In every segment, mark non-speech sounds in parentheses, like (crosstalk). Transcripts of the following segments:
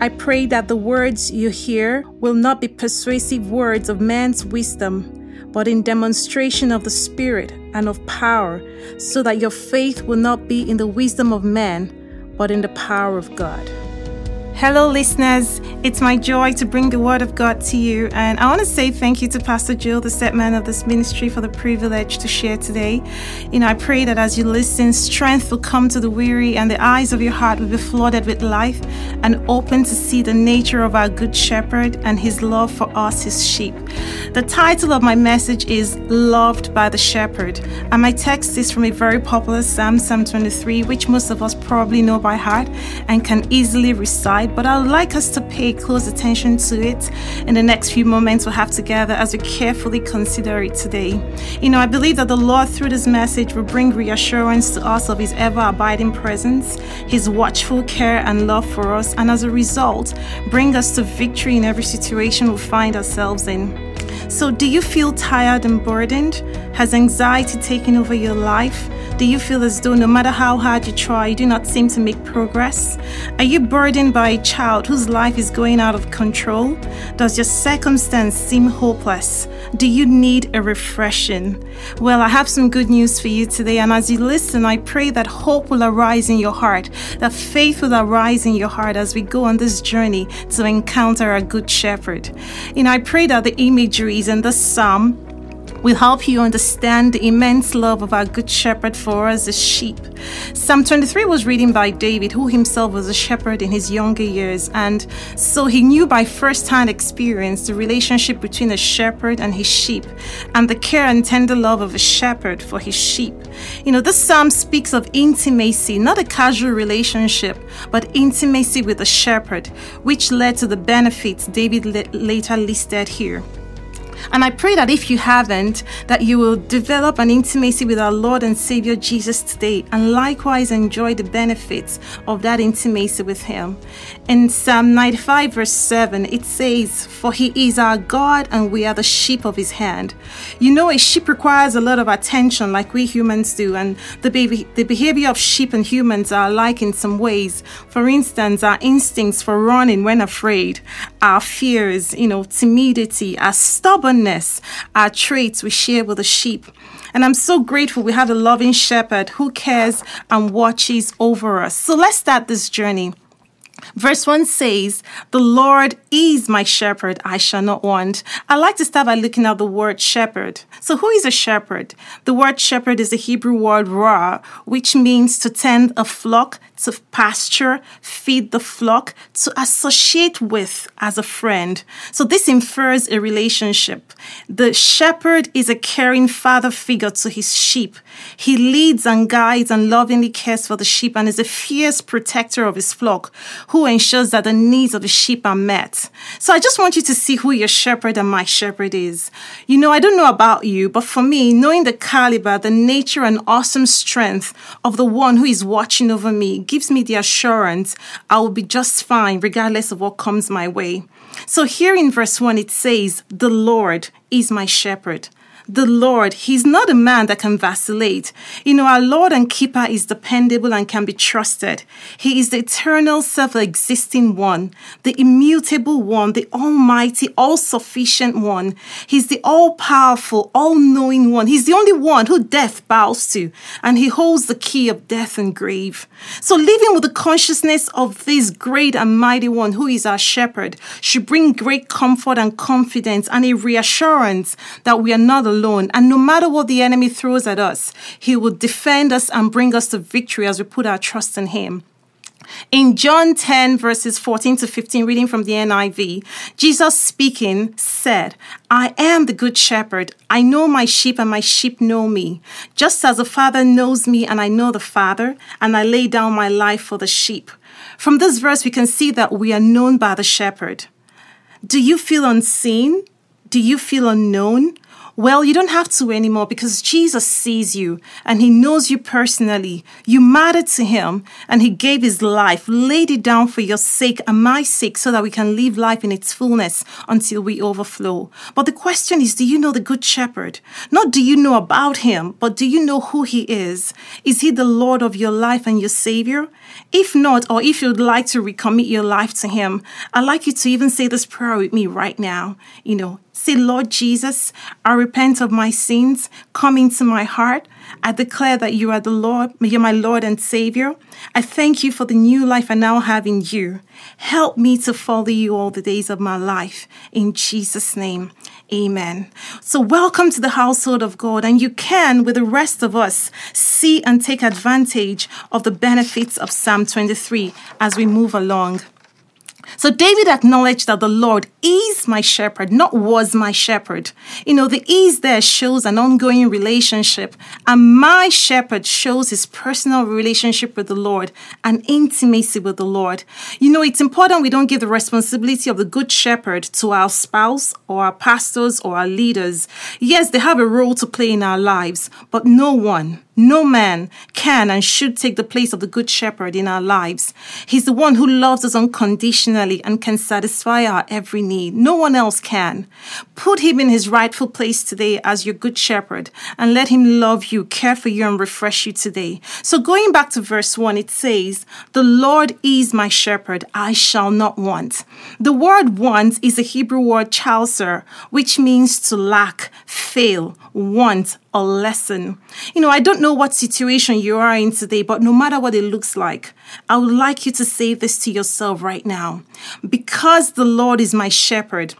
I pray that the words you hear will not be persuasive words of man's wisdom, but in demonstration of the Spirit and of power, so that your faith will not be in the wisdom of man, but in the power of God. Hello, listeners. It's my joy to bring the Word of God to you. And I want to say thank you to Pastor Jill, the set man of this ministry, for the privilege to share today. You know, I pray that as you listen, strength will come to the weary and the eyes of your heart will be flooded with life and open to see the nature of our Good Shepherd and his love for us, his sheep. The title of my message is Loved by the Shepherd. And my text is from a very popular Psalm, Psalm 23, which most of us probably know by heart and can easily recite but I would like us to pay close attention to it in the next few moments we'll have together as we carefully consider it today. You know, I believe that the Lord, through this message, will bring reassurance to us of His ever abiding presence, His watchful care and love for us, and as a result, bring us to victory in every situation we find ourselves in. So, do you feel tired and burdened? Has anxiety taken over your life? Do you feel as though no matter how hard you try, you do not seem to make progress? Are you burdened by a child whose life is going out of control? Does your circumstance seem hopeless? Do you need a refreshing? Well, I have some good news for you today, and as you listen, I pray that hope will arise in your heart, that faith will arise in your heart as we go on this journey to encounter our Good Shepherd. You know, I pray that the imageries in this psalm will help you understand the immense love of our Good Shepherd for us as sheep. Psalm 23 was written by David, who himself was a shepherd in his younger years, and so he knew by first hand experience the relationship between a shepherd and his sheep, and the care and tender love of a shepherd for his sheep. You know, this psalm speaks of intimacy, not a casual relationship, but intimacy with the shepherd, which led to the benefits David later listed here. And I pray that if you haven't, that you will develop an intimacy with our Lord and Savior Jesus today and likewise enjoy the benefits of that intimacy with Him. In Psalm 95, verse 7, it says, For He is our God and we are the sheep of His hand. You know, a sheep requires a lot of attention like we humans do, and the, baby, the behavior of sheep and humans are alike in some ways. For instance, our instincts for running when afraid, our fears, you know, timidity, our stubborn are traits we share with the sheep. And I'm so grateful we have a loving shepherd who cares and watches over us. So let's start this journey. Verse 1 says, The Lord is my shepherd, I shall not want. I like to start by looking at the word shepherd. So, who is a shepherd? The word shepherd is the Hebrew word ra, which means to tend a flock, to pasture, feed the flock, to associate with as a friend. So, this infers a relationship. The shepherd is a caring father figure to his sheep. He leads and guides and lovingly cares for the sheep and is a fierce protector of his flock who ensures that the needs of the sheep are met. So I just want you to see who your shepherd and my shepherd is. You know, I don't know about you, but for me, knowing the caliber, the nature, and awesome strength of the one who is watching over me gives me the assurance I will be just fine regardless of what comes my way. So here in verse 1, it says, The Lord is my shepherd the Lord, He's not a man that can vacillate. You know, our Lord and Keeper is dependable and can be trusted. He is the eternal, self existing one, the immutable one, the almighty, all sufficient one. He's the all powerful, all knowing one. He's the only one who death bows to, and He holds the key of death and grave. So, living with the consciousness of this great and mighty one who is our shepherd should bring great comfort and confidence and a reassurance that we are not alone. And no matter what the enemy throws at us, he will defend us and bring us to victory as we put our trust in him. In John 10, verses 14 to 15, reading from the NIV, Jesus speaking said, I am the good shepherd. I know my sheep, and my sheep know me. Just as the Father knows me, and I know the Father, and I lay down my life for the sheep. From this verse, we can see that we are known by the shepherd. Do you feel unseen? Do you feel unknown? Well, you don't have to anymore because Jesus sees you and he knows you personally. You mattered to him and he gave his life, laid it down for your sake and my sake so that we can live life in its fullness until we overflow. But the question is, do you know the good shepherd? Not do you know about him, but do you know who he is? Is he the Lord of your life and your savior? If not, or if you'd like to recommit your life to him, I'd like you to even say this prayer with me right now. You know, Say, Lord Jesus, I repent of my sins. Come into my heart. I declare that you are the Lord, you're my Lord and Savior. I thank you for the new life I now have in you. Help me to follow you all the days of my life. In Jesus' name, amen. So, welcome to the household of God, and you can, with the rest of us, see and take advantage of the benefits of Psalm 23 as we move along. So David acknowledged that the Lord is my shepherd, not was my shepherd. You know, the is there shows an ongoing relationship, and my shepherd shows his personal relationship with the Lord and intimacy with the Lord. You know, it's important we don't give the responsibility of the good shepherd to our spouse or our pastors or our leaders. Yes, they have a role to play in our lives, but no one, no man can and should take the place of the Good Shepherd in our lives. He's the one who loves us unconditionally and can satisfy our every need. No one else can. Put him in his rightful place today as your Good Shepherd and let him love you, care for you, and refresh you today. So, going back to verse 1, it says, The Lord is my shepherd, I shall not want. The word want is a Hebrew word chalser, which means to lack, fail, want, a lesson. You know, I don't know what situation you are in today, but no matter what it looks like, I would like you to say this to yourself right now. Because the Lord is my shepherd,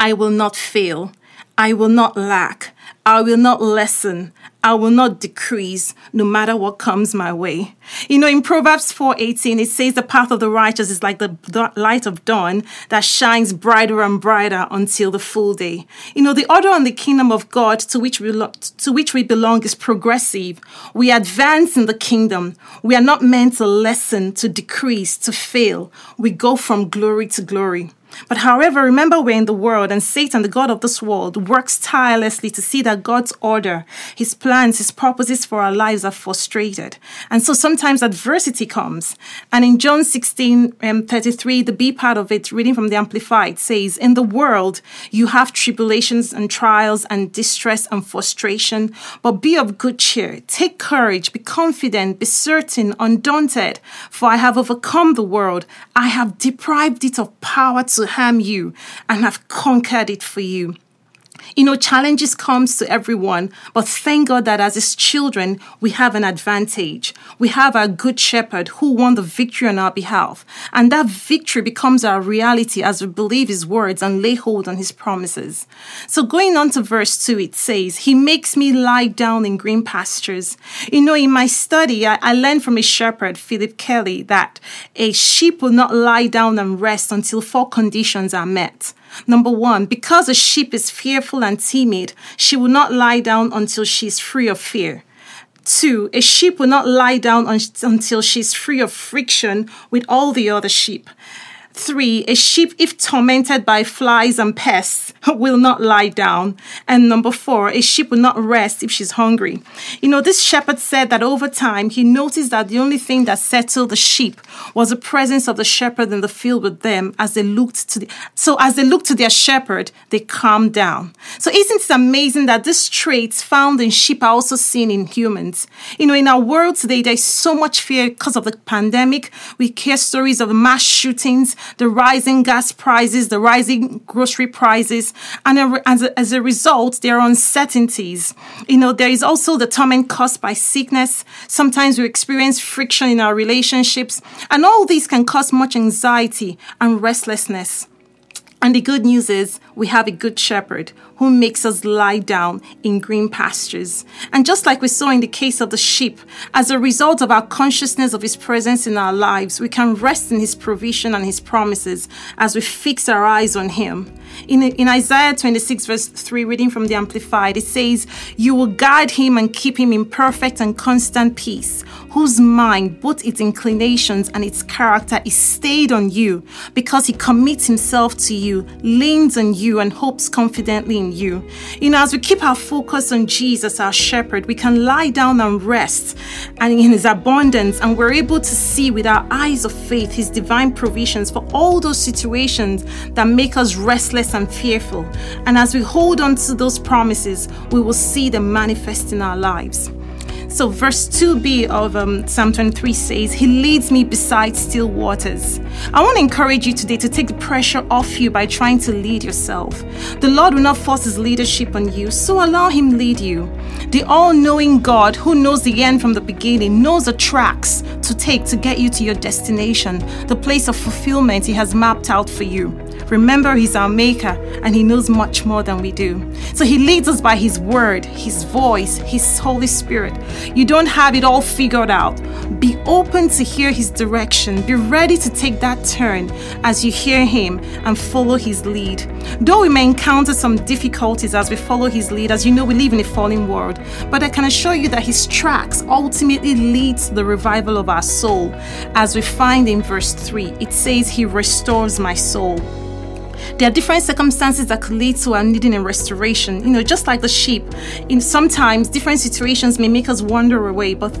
I will not fail. I will not lack. I will not lessen. I will not decrease no matter what comes my way. You know, in Proverbs 4:18 it says the path of the righteous is like the light of dawn that shines brighter and brighter until the full day. You know, the order on the kingdom of God to which we to which we belong is progressive. We advance in the kingdom. We are not meant to lessen, to decrease, to fail. We go from glory to glory. But however, remember we're in the world, and Satan, the God of this world, works tirelessly to see that God's order, his plans, his purposes for our lives are frustrated. And so sometimes adversity comes. And in John 16 um, 33, the B part of it, reading from the Amplified, says, In the world you have tribulations and trials and distress and frustration, but be of good cheer. Take courage, be confident, be certain, undaunted, for I have overcome the world. I have deprived it of power to to harm you and have conquered it for you. You know, challenges comes to everyone, but thank God that as his children, we have an advantage. We have our good shepherd who won the victory on our behalf. And that victory becomes our reality as we believe his words and lay hold on his promises. So going on to verse 2, it says, He makes me lie down in green pastures. You know, in my study, I, I learned from a shepherd, Phillip Keller, that a sheep will not lie down and rest until four conditions are met. Number one, because a sheep is fearful and timid, she will not lie down until she is free of fear. Two, a sheep will not lie down un- until she is free of friction with all the other sheep. Three, a sheep, if tormented by flies and pests, (laughs) will not lie down. And number four, a sheep will not rest if she's hungry. You know, this shepherd said that over time he noticed that the only thing that settled the sheep was the presence of the shepherd in the field with them as they looked to the, so as they looked to their shepherd, they calmed down. So isn't it amazing that these traits found in sheep are also seen in humans? You know, in our world today, there's so much fear because of the pandemic. We hear stories of mass shootings, the rising gas prices, the rising grocery prices, and as a, result, there are uncertainties. You know, there is also the torment caused by sickness. Sometimes we experience friction in our relationships, and all these can cause much anxiety and restlessness. And the good news is we have a good shepherd who makes us lie down in green pastures. And just like we saw in the case of the sheep, as a result of our consciousness of his presence in our lives, we can rest in his provision and his promises as we fix our eyes on him. In, in Isaiah 26, verse 3, reading from the Amplified, it says, You will guide him and keep him in perfect and constant peace, whose mind, both its inclinations and its character, is stayed on you, because he commits himself to you, leans on you, and hopes confidently in you. You know, as we keep our focus on Jesus, our shepherd, we can lie down and rest and in his abundance, and we're able to see with our eyes of faith his divine provisions for all those situations that make us restless and fearful. And as we hold on to those promises, we will see them manifest in our lives. So, verse 2b of um, Psalm 23 says, He leads me beside still waters. I want to encourage you today to take the pressure off you by trying to lead yourself. The Lord will not force His leadership on you, so allow Him lead you. The all knowing God, who knows the end from the beginning, knows the tracks to take to get you to your destination, the place of fulfillment He has mapped out for you. Remember, He's our Maker and He knows much more than we do. So He leads us by His Word, His voice, His Holy Spirit. You don't have it all figured out. Be open to hear His direction. Be ready to take that turn as you hear Him and follow His lead. Though we may encounter some difficulties as we follow His lead, as you know, we live in a fallen world, but I can assure you that His tracks ultimately lead to the revival of our soul. As we find in verse 3, it says, He restores my soul. There are different circumstances that could lead to our needing a restoration. You know, just like the sheep, in sometimes different situations may make us wander away, but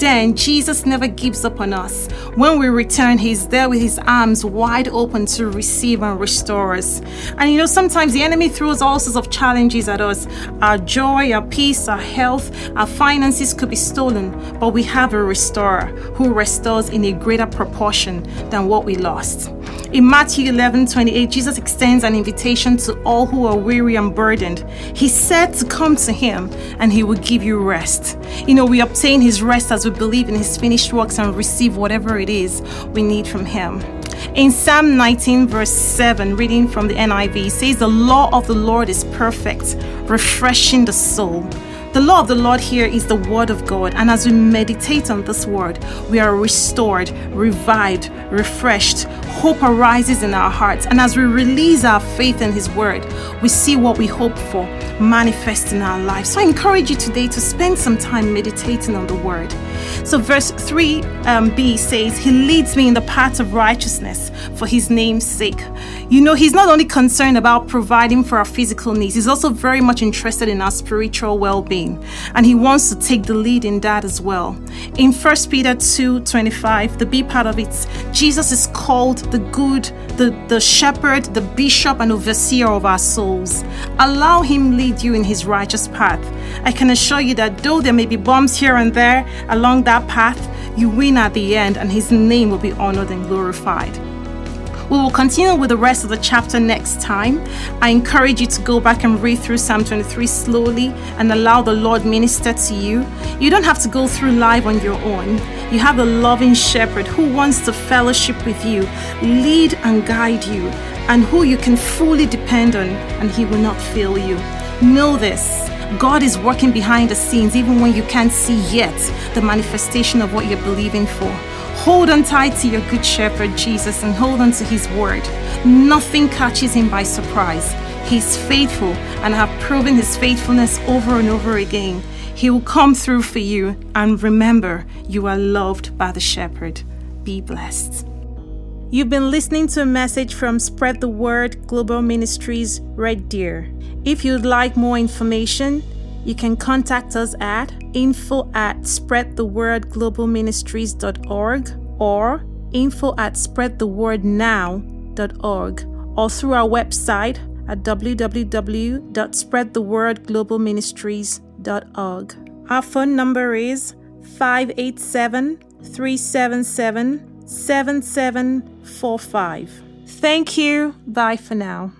then Jesus never gives up on us. When we return, He's there with His arms wide open to receive and restore us. And you know, sometimes the enemy throws all sorts of challenges at us. Our joy, our peace, our health, our finances could be stolen, but we have a restorer who restores in a greater proportion than what we lost. In Matthew 11 28, Jesus extends an invitation to all who are weary and burdened. He said to come to Him and He will give you rest. You know, we obtain His rest as we believe in His finished works and receive whatever it is we need from Him. In Psalm 19, verse 7, reading from the NIV, says, The law of the Lord is perfect, refreshing the soul. The law of the Lord here is the word of God, and as we meditate on this word, we are restored, revived, refreshed. Hope arises in our hearts, and as we release our faith in His word, we see what we hope for manifest in our lives. So I encourage you today to spend some time meditating on the word. So, verse 3b um, says, He leads me in the path of righteousness for His name's sake. You know, He's not only concerned about providing for our physical needs, He's also very much interested in our spiritual well being. And He wants to take the lead in that as well. In 1 Peter 2 25, the B part of it, Jesus is called the good, the, the shepherd, the bishop, and overseer of our souls. Allow Him lead you in His righteous path. I can assure you that though there may be bumps here and there along that path, you win at the end and His name will be honored and glorified. We will continue with the rest of the chapter next time. I encourage you to go back and read through Psalm 23 slowly and allow the Lord minister to you. You don't have to go through life on your own. You have a loving shepherd who wants to fellowship with you, lead and guide you, and who you can fully depend on, and he will not fail you. Know this God is working behind the scenes even when you can't see yet the manifestation of what you're believing for. Hold on tight to your good shepherd, Jesus, and hold on to his word. Nothing catches him by surprise. He's faithful and have proven his faithfulness over and over again. He will come through for you. And remember, you are loved by the shepherd. Be blessed. You've been listening to a message from Spread the Word Global Ministries Red Deer. If you'd like more information, you can contact us at info at spreadthewordglobalministries.org or info at spreadthewordnow.org or through our website at www.spreadthewordglobalministries.org. Our phone number is 587 377 7745. Thank you. Bye for now.